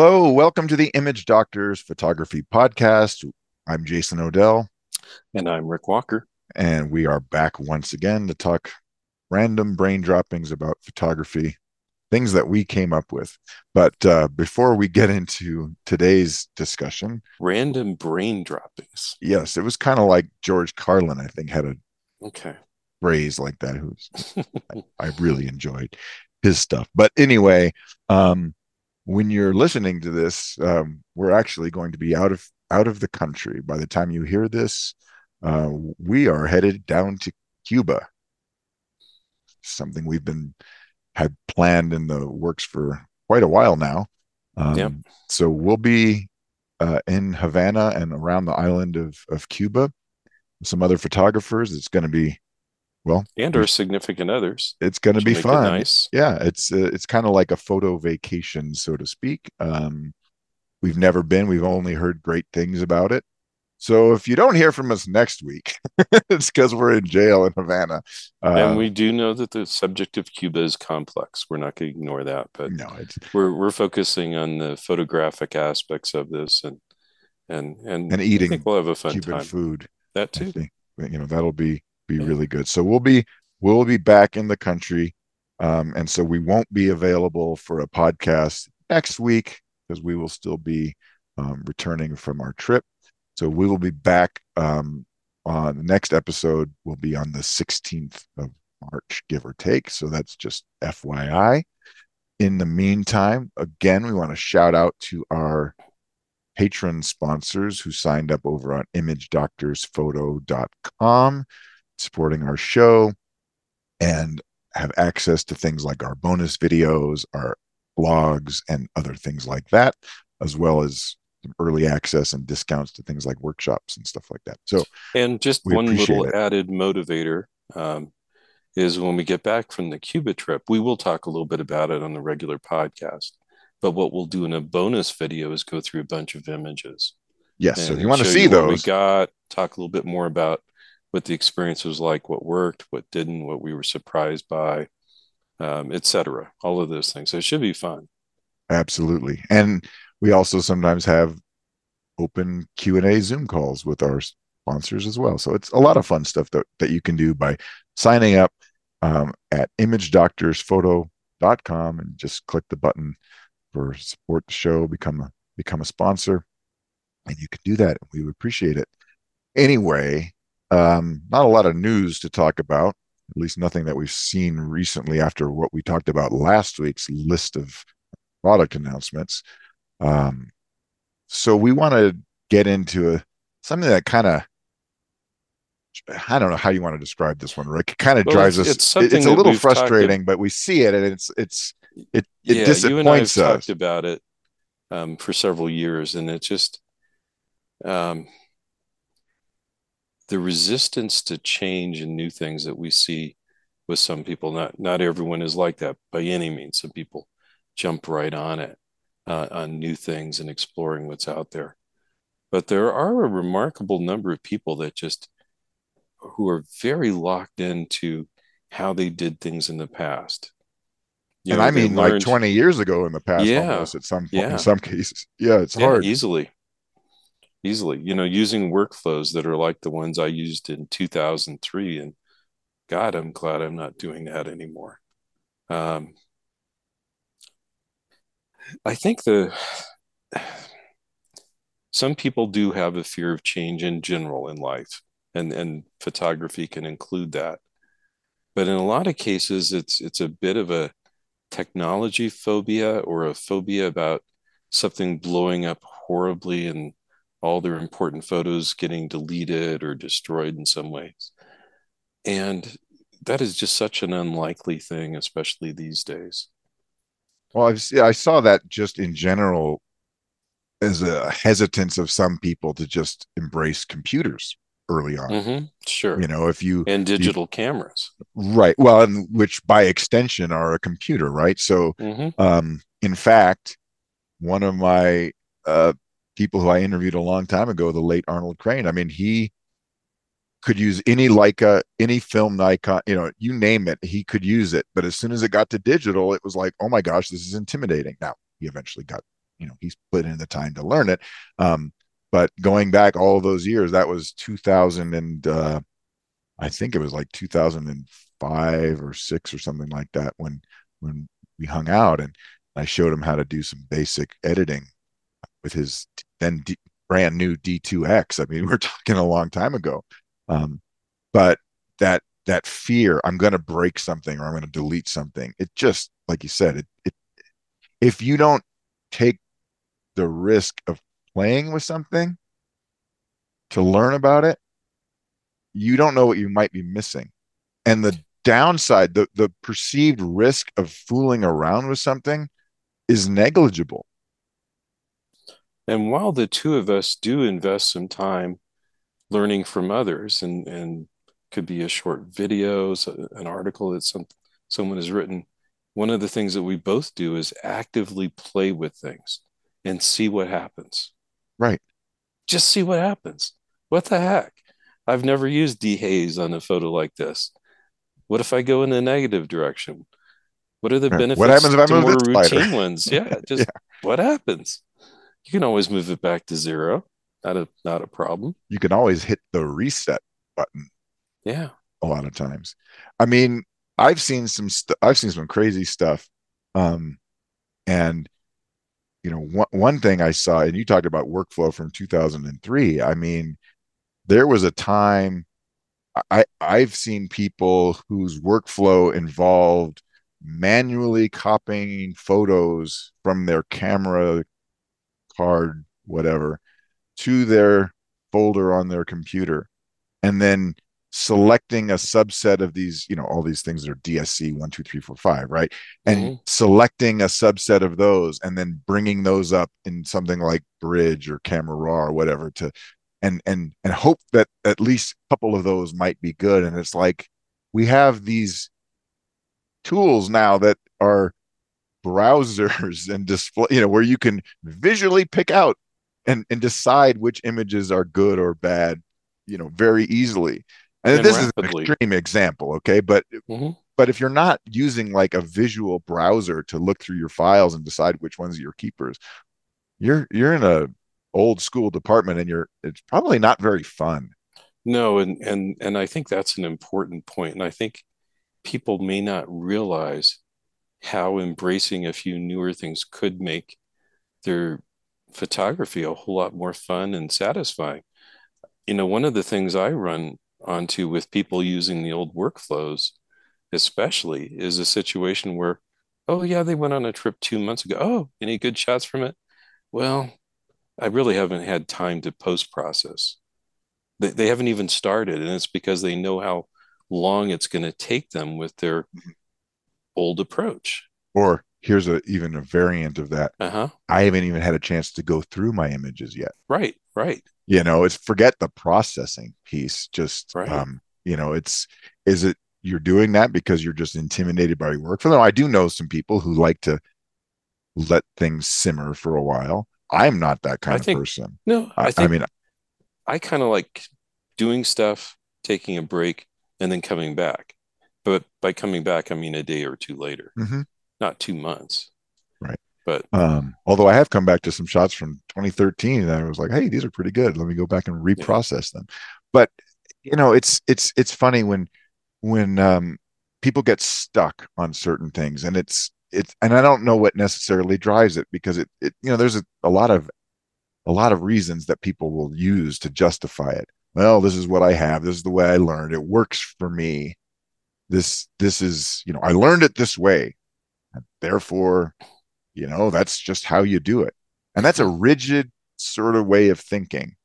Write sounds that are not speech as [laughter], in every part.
Hello, welcome to the Image Doctors Photography Podcast. I'm Jason Odell. And I'm Rick Walker. And we are back once again to talk random brain droppings about photography, things that we came up with. But uh, before we get into today's discussion, random brain droppings. Yes, it was kind of like George Carlin, I think, had a okay phrase like that. Who's [laughs] I, I really enjoyed his stuff. But anyway, um, when you're listening to this, um, we're actually going to be out of out of the country by the time you hear this. Uh, we are headed down to Cuba. Something we've been had planned in the works for quite a while now. Um, yep. So we'll be uh, in Havana and around the island of of Cuba. Some other photographers. It's going to be well and our significant others it's going to be fun. nice. Yeah it's uh, it's kind of like a photo vacation so to speak. Um we've never been. We've only heard great things about it. So if you don't hear from us next week [laughs] it's because we're in jail in havana. Uh, and we do know that the subject of cuba is complex. We're not going to ignore that but no it's we're we're focusing on the photographic aspects of this and and and, and eating I think we'll have a fun Cuban time. food that too. you know that'll be be really good. So we'll be we'll be back in the country, um, and so we won't be available for a podcast next week because we will still be um, returning from our trip. So we will be back um, on the next episode. Will be on the 16th of March, give or take. So that's just FYI. In the meantime, again, we want to shout out to our patron sponsors who signed up over on imagedoctorsphoto.com supporting our show and have access to things like our bonus videos, our blogs, and other things like that, as well as early access and discounts to things like workshops and stuff like that. So, and just one little it. added motivator um, is when we get back from the Cuba trip, we will talk a little bit about it on the regular podcast. But what we'll do in a bonus video is go through a bunch of images. Yes, so if you want to see those, we got talk a little bit more about what the experience was like, what worked, what didn't, what we were surprised by, um, etc. All of those things. So it should be fun. Absolutely, and we also sometimes have open Q and A Zoom calls with our sponsors as well. So it's a lot of fun stuff that that you can do by signing up um, at imagedoctorsphoto.com and just click the button for support the show, become a become a sponsor, and you can do that. We would appreciate it. Anyway, um, not a lot of news to talk about, at least nothing that we've seen recently after what we talked about last week's list of product announcements. Um, so we want to get into a, something that kind of I don't know how you want to describe this one, Rick. It kind of well, drives it's, us. It's, it's a little frustrating, but we see it, and it's it's it it yeah, disappoints you and I have us. Talked about it um, for several years, and it just um, the resistance to change and new things that we see with some people not not everyone is like that by any means some people jump right on it uh, on new things and exploring what's out there but there are a remarkable number of people that just who are very locked into how they did things in the past you and know, I mean, learned, like 20 years ago in the past, yeah, almost at some point, yeah. in some cases. Yeah, it's yeah, hard. Easily easily you know using workflows that are like the ones i used in 2003 and god i'm glad i'm not doing that anymore. Um, i think the some people do have a fear of change in general in life and and photography can include that. But in a lot of cases it's it's a bit of a technology phobia or a phobia about something blowing up horribly and all their important photos getting deleted or destroyed in some ways. And that is just such an unlikely thing, especially these days. Well, I've, I saw that just in general as a hesitance of some people to just embrace computers early on. Mm-hmm, sure. You know, if you and digital you, cameras. Right. Well, and which by extension are a computer, right? So, mm-hmm. um, in fact, one of my uh, people who I interviewed a long time ago, the late Arnold Crane. I mean, he could use any Leica, any film Nikon, you know, you name it, he could use it. But as soon as it got to digital, it was like, oh my gosh, this is intimidating. Now he eventually got you know he's put in the time to learn it. Um, but going back all those years, that was 2000 and uh, I think it was like 2005 or six or something like that when when we hung out and I showed him how to do some basic editing with his then D, brand new D2X. I mean, [laughs] we're talking a long time ago. Um, but that that fear, I'm going to break something or I'm going to delete something. It just, like you said, it, it if you don't take the risk of playing with something to learn about it, you don't know what you might be missing. And the downside, the the perceived risk of fooling around with something is negligible. And while the two of us do invest some time learning from others and and could be a short video, an article that some someone has written, one of the things that we both do is actively play with things and see what happens. Right. Just see what happens. What the heck? I've never used dehaze on a photo like this. What if I go in the negative direction? What are the benefits what happens if I to move more routine ones? [laughs] Yeah, just yeah. what happens? You can always move it back to zero. Not a not a problem. You can always hit the reset button. Yeah. A lot of times. I mean, I've seen some st- I've seen some crazy stuff. Um and you know, one one thing I saw, and you talked about workflow from 2003. I mean, there was a time I I've seen people whose workflow involved manually copying photos from their camera card whatever to their folder on their computer. And then selecting a subset of these you know all these things that are dsc one two three four five right? And mm-hmm. selecting a subset of those and then bringing those up in something like bridge or camera raw or whatever to and and and hope that at least a couple of those might be good. And it's like we have these tools now that are browsers [laughs] and display you know where you can visually pick out and and decide which images are good or bad you know very easily and, and this rapidly. is an extreme example okay but mm-hmm. but if you're not using like a visual browser to look through your files and decide which ones are your keepers you're you're in a old school department and you're it's probably not very fun no and and and i think that's an important point and i think people may not realize how embracing a few newer things could make their photography a whole lot more fun and satisfying. You know one of the things i run onto with people using the old workflows especially is a situation where oh yeah they went on a trip two months ago. Oh any good shots from it? Well I really haven't had time to post process. They, they haven't even started, and it's because they know how long it's going to take them with their mm-hmm. Old approach. Or here's a even a variant of that. Uh-huh. I haven't even had a chance to go through my images yet. Right, right. You know, it's forget the processing piece. Just right. um, you know, it's is it you're doing that because you're just intimidated by your work. For them, I do know some people who like to let things simmer for a while. I'm not that kind of think, person. No, I, I, I mean, I kind of like doing stuff, taking a break, and then coming back. But by coming back, I mean a day or two later, mm-hmm. not two months. Right. But um, although I have come back to some shots from 2013, and I was like, hey, these are pretty good. Let me go back and reprocess yeah. them. But you know, it's it's it's funny when when um, people get stuck on certain things, and it's it's and I don't know what necessarily drives it because it, it you know there's a, a lot of a lot of reasons that people will use to justify it. Well, this is what I have. This is the way I learned. It works for me. This this is you know I learned it this way. and Therefore, you know that's just how you do it, and that's a rigid sort of way of thinking.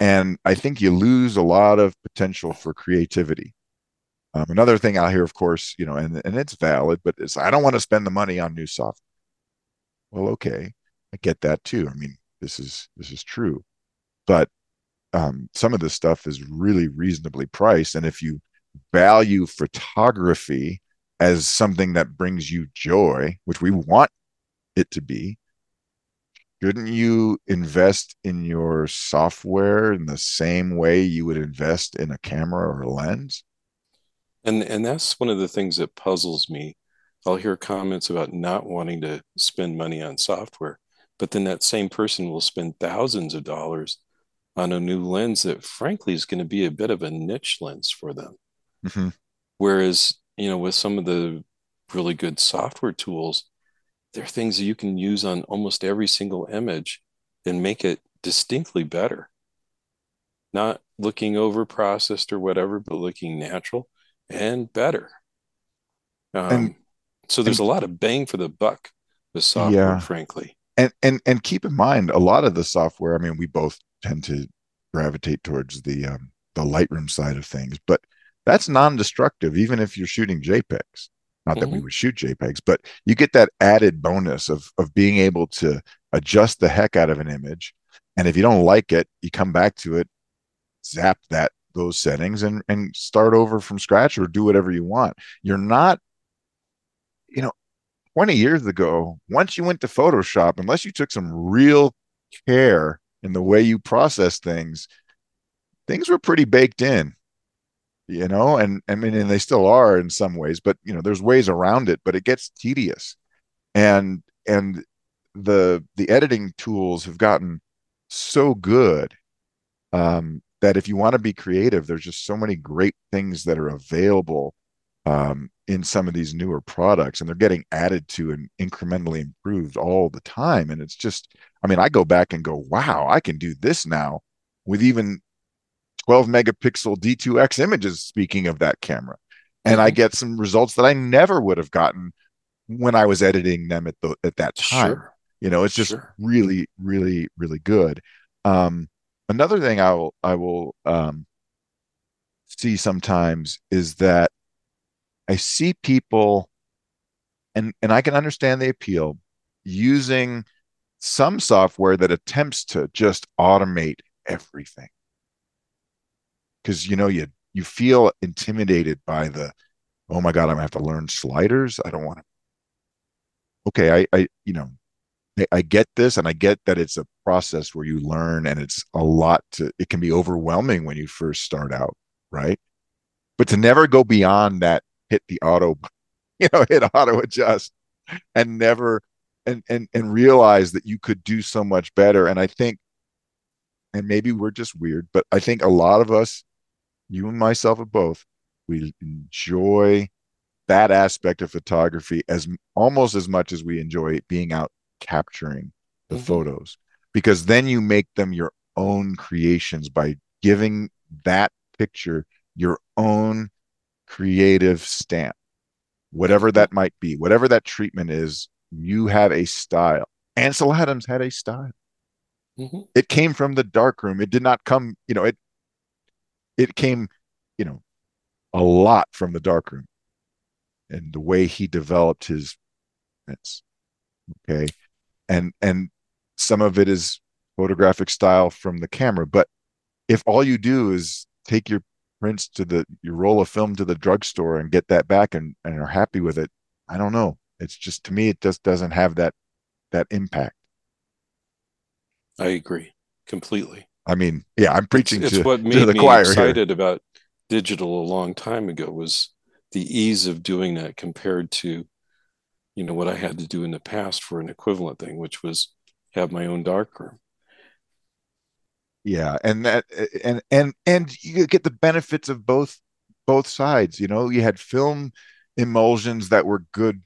And I think you lose a lot of potential for creativity. Um, another thing I'll hear, of course, you know, and, and it's valid, but it's I don't want to spend the money on new software. Well, okay, I get that too. I mean, this is this is true, but um, some of this stuff is really reasonably priced, and if you value photography as something that brings you joy, which we want it to be, shouldn't you invest in your software in the same way you would invest in a camera or a lens? And and that's one of the things that puzzles me. I'll hear comments about not wanting to spend money on software, but then that same person will spend thousands of dollars on a new lens that frankly is going to be a bit of a niche lens for them mm-hmm. whereas you know with some of the really good software tools there are things that you can use on almost every single image and make it distinctly better not looking over processed or whatever but looking natural and better um, and, so there's and, a lot of bang for the buck with software yeah. frankly and and and keep in mind a lot of the software i mean we both tend to gravitate towards the um, the lightroom side of things but that's non-destructive even if you're shooting jpegs not that mm-hmm. we would shoot jpegs but you get that added bonus of of being able to adjust the heck out of an image and if you don't like it you come back to it zap that those settings and and start over from scratch or do whatever you want. You're not you know 20 years ago, once you went to Photoshop, unless you took some real care in the way you process things, things were pretty baked in, you know, and I mean, and they still are in some ways, but you know, there's ways around it, but it gets tedious. And, and the, the editing tools have gotten so good um, that if you want to be creative, there's just so many great things that are available um, in some of these newer products and they're getting added to and incrementally improved all the time and it's just i mean i go back and go wow i can do this now with even 12 megapixel d2x images speaking of that camera and i mm-hmm. get some results that i never would have gotten when i was editing them at the at that time sure. you know it's just sure. really really really good um another thing i will i will um see sometimes is that I see people, and and I can understand the appeal using some software that attempts to just automate everything because you know you you feel intimidated by the oh my god i'm gonna have to learn sliders i don't want to okay i i you know I, I get this and i get that it's a process where you learn and it's a lot to it can be overwhelming when you first start out right but to never go beyond that hit the auto, [laughs] you know, hit auto adjust and never and and and realize that you could do so much better. And I think, and maybe we're just weird, but I think a lot of us, you and myself are both, we enjoy that aspect of photography as almost as much as we enjoy being out capturing the mm-hmm. photos because then you make them your own creations by giving that picture your own creative stamp, whatever that might be, whatever that treatment is, you have a style. Ansel Adams had a style. Mm-hmm. It came from the darkroom. It did not come, you know, it it came, you know, a lot from the darkroom and the way he developed his prints. okay. And and some of it is photographic style from the camera. But if all you do is take your prints to the you roll a film to the drugstore and get that back and, and are happy with it i don't know it's just to me it just doesn't have that that impact i agree completely i mean yeah i'm preaching it's, to, it's what made me excited here. about digital a long time ago was the ease of doing that compared to you know what i had to do in the past for an equivalent thing which was have my own darkroom yeah and that and and and you get the benefits of both both sides you know? You had film emulsions that were good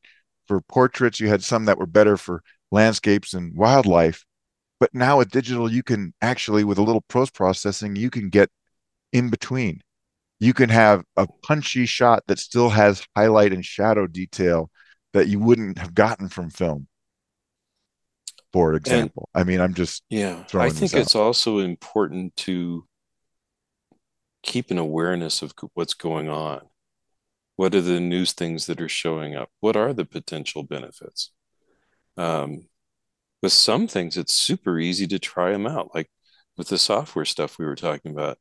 for portraits. You had some that were better for landscapes and wildlife but now with digital you can actually with a little post processing you can get in between you can have a punchy shot that still has highlight and shadow detail that you wouldn't have gotten from film for example. And, I mean, I'm just yeah. I think it's also important to keep an awareness of what's going on. What are the news things that are showing up? What are the potential benefits? Um, with some things, it's super easy to try them out. Like with the software stuff we were talking about,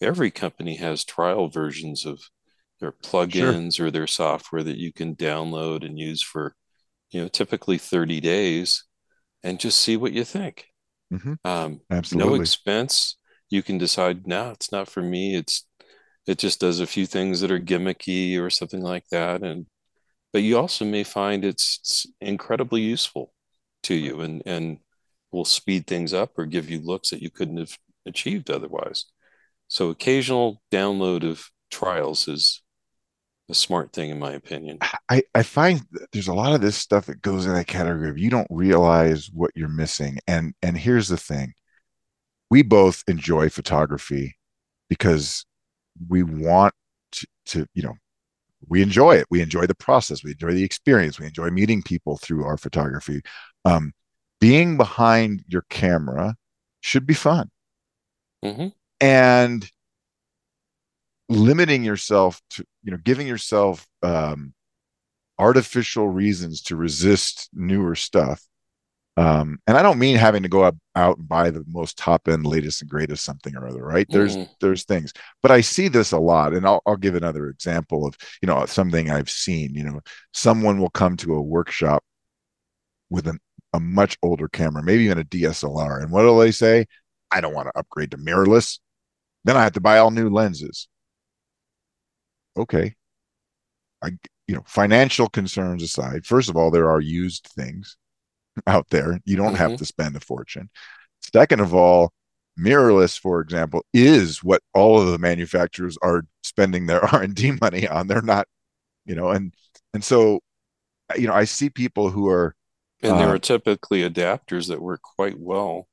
every company has trial versions of their plugins sure. or their software that you can download and use for, you know, typically 30 days and just see what you think. Mm-hmm. Um, Absolutely. No expense. You can decide, no, it's not for me. It's it just does a few things that are gimmicky or something like that. And but you also may find it's, it's incredibly useful to you. And and will speed things up or give you looks that you couldn't have achieved otherwise. So occasional download of trials is a smart thing in my opinion. I, I find there's a lot of this stuff that goes in that category of you don't realize what you're missing. And and here's the thing. We both enjoy photography because we want to, to you know we enjoy it. We enjoy the process. We enjoy the experience. We enjoy meeting people through our photography. Um, being behind your camera should be fun. Mm-hmm. And limiting yourself to, you know, giving yourself um, artificial reasons to resist newer stuff um, and I don't mean having to go up, out and buy the most top end, latest and greatest something or other, right? There's mm-hmm. there's things, but I see this a lot, and I'll I'll give another example of you know something I've seen. You know, someone will come to a workshop with an, a much older camera, maybe even a DSLR, and what do they say? I don't want to upgrade to mirrorless. Then I have to buy all new lenses. Okay, I you know financial concerns aside, first of all, there are used things [laughs] out there. You don't mm-hmm. have to spend a fortune. Second of all, mirrorless, for example, is what all of the manufacturers are spending their [laughs] R and D money on. They're not, you know, and and so, you know, I see people who are, and there uh, are typically adapters that work quite well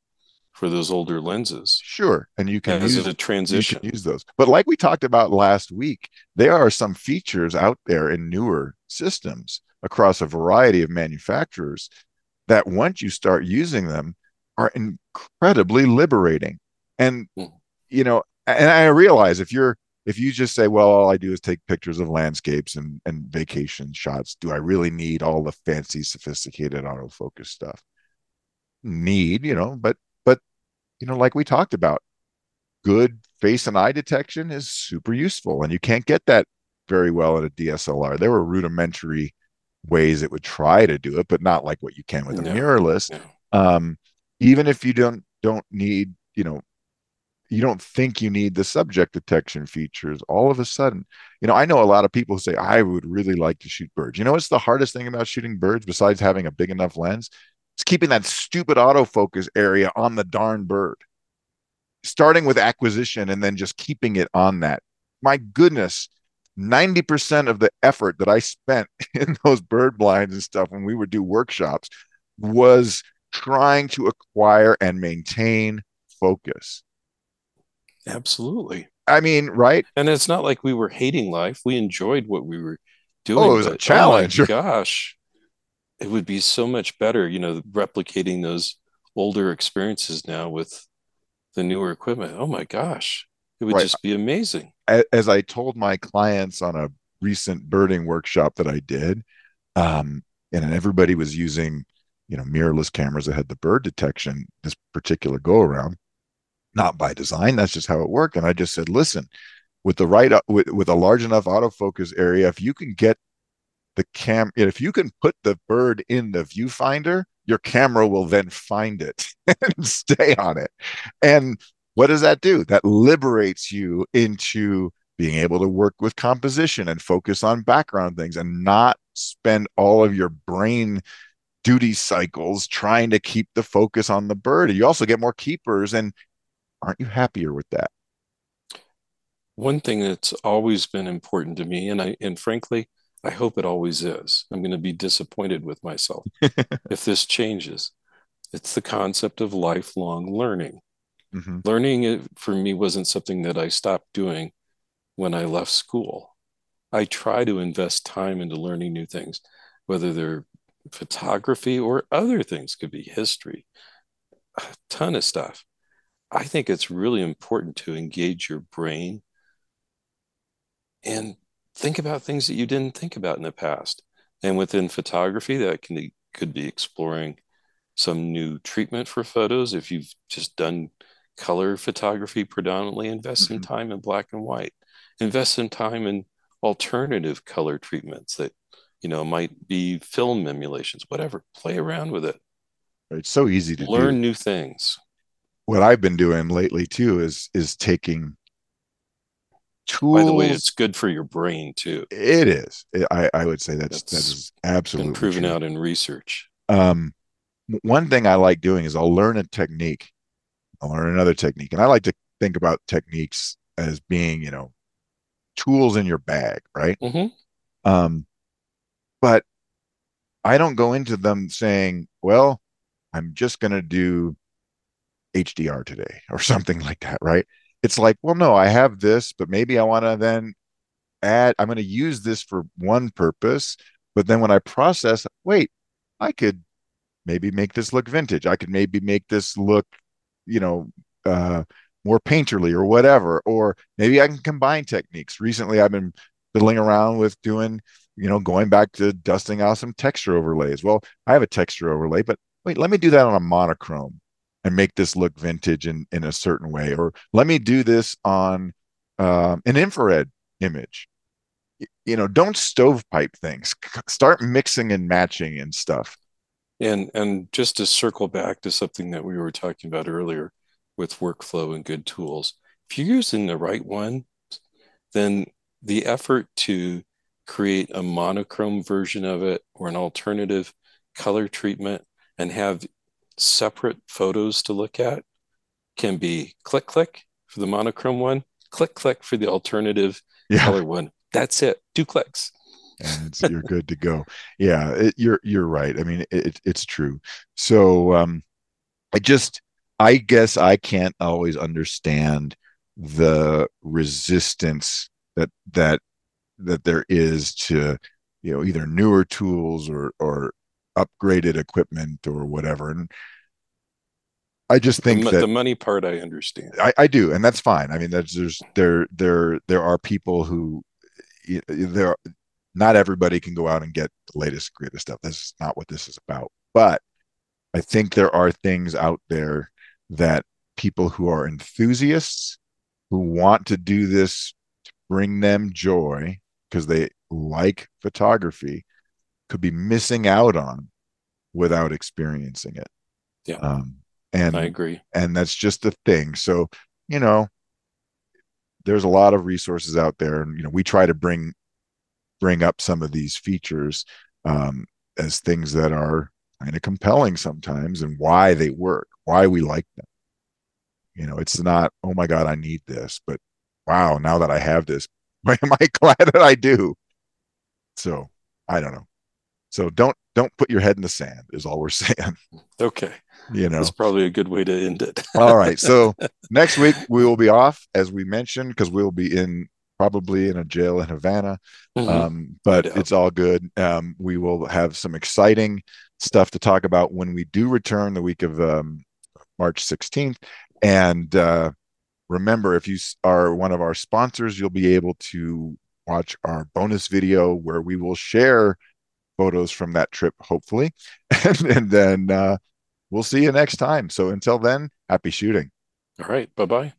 for those older lenses. Sure, and you can use a transition. use those, but like we talked about last week, there are some features out there in newer systems across a variety of manufacturers that once you start using them are incredibly liberating. And mm. you know, and I realize if you're if you just say, well, all I do is take pictures of landscapes and, and vacation shots, do I really need all the fancy, sophisticated autofocus stuff? Need, you know, but but you know, like we talked about, good face and eye detection is super useful. And you can't get that very well in a DSLR. There were rudimentary ways it would try to do it, but not like what you can with a mirrorless. No. Um, even if you don't don't need, you know, you don't think you need the subject detection features, all of a sudden, you know, I know a lot of people say, I would really like to shoot birds. You know, what's the hardest thing about shooting birds besides having a big enough lens? It's keeping that stupid autofocus area on the darn bird. Starting with acquisition and then just keeping it on that. My goodness, 90% of the effort that I spent [laughs] in those bird blinds and stuff when we would do workshops was trying to acquire and maintain focus. Absolutely. I mean, right? And it's not like we were hating life. We enjoyed what we were doing. Oh, it was a challenge. Oh [laughs] gosh, it would be so much better, you know, replicating those older experiences now with the newer equipment. Oh my gosh, it would right. just be amazing. As I told my clients on a recent birding workshop that I did, um, and everybody was using, you know, mirrorless cameras that had the bird detection this particular go around, not by design. That's just how it worked. And I just said, listen, with the right uh, with, with a large enough autofocus area, if you can get the cam, if you can put the bird in the viewfinder, your camera will then find it [laughs] and stay on it. And what does that do? That liberates you into being able to work with composition and focus on background things and not spend all of your brain duty cycles trying to keep the focus on the bird. You also get more keepers and aren't you happier with that? One thing that's always been important to me and I and frankly, I hope it always is. I'm going to be disappointed with myself [laughs] if this changes. It's the concept of lifelong learning. Mm-hmm. Learning it for me wasn't something that I stopped doing when I left school. I try to invest time into learning new things, whether they're photography or other things, could be history, a ton of stuff. I think it's really important to engage your brain and think about things that you didn't think about in the past. And within photography, that can could be exploring some new treatment for photos. If you've just done color photography predominantly, invest mm-hmm. some time in black and white, invest some time in alternative color treatments that, you know, might be film emulations, whatever. Play around with it. It's so easy to learn do. new things. What I've been doing lately too is is taking tools. By the way, it's good for your brain too. It is. I, I would say that's, that's that is absolutely proven true. out in research. Um, one thing I like doing is I'll learn a technique, I'll learn another technique, and I like to think about techniques as being, you know, tools in your bag, right? Mm-hmm. Um, but I don't go into them saying, well, I'm just going to do HDR today or something like that, right? It's like, well, no, I have this, but maybe I want to then add, I'm going to use this for one purpose. But then when I process, wait, I could maybe make this look vintage. I could maybe make this look, you know, uh, more painterly or whatever. Or maybe I can combine techniques. Recently, I've been fiddling around with doing, you know, going back to dusting out some texture overlays. Well, I have a texture overlay, but wait, let me do that on a monochrome and make this look vintage in, in a certain way. Or let me do this on um, an infrared image. You know, don't stovepipe things. Start mixing and matching and stuff. And and just to circle back to something that we were talking about earlier with workflow and good tools, if you're using the right one, then the effort to create a monochrome version of it or an alternative color treatment and have separate photos to look at can be click click for the monochrome one, click click for the alternative yeah. color one. That's it. Two clicks. and you're good to go. [laughs] Yeah, it, you're you're right. I mean, it, it's true. So um, I just I guess I can't always understand the resistance that that that there is to you know either newer tools or or upgraded equipment or whatever. And I just think the, that the money part I understand. I, I do, and that's fine. I mean, there's, there's there there there are people who there not everybody can go out and get the latest greatest stuff. That's not what this is about. But I think there are things out there that people who are enthusiasts who want to do this to bring them joy because they like photography could be missing out on without experiencing it. Yeah. Um, and I agree. And that's just the thing. So, you know, there's a lot of resources out there. And, you know, we try to bring bring up some of these features um, as things that are kind of compelling sometimes and why they work, why we like them. You know, it's not, oh my God, I need this, but wow, now that I have this, [laughs] am I [laughs] glad that I do? So I don't know. So don't don't put your head in the sand is all we're [laughs] saying. Okay. You know. That's probably a good way to end it. [laughs] all right. So [laughs] next week we will be off as we mentioned because we'll be in probably in a jail in Havana. Mm-hmm. Um, but yeah. it's all good. Um, we will have some exciting stuff to talk about when we do return the week of um, March 16th. And uh, remember, if you are one of our sponsors, you'll be able to watch our bonus video where we will share photos from that trip, hopefully. [laughs] and, and then uh, we'll see you next time. So until then, happy shooting. All right. Bye bye.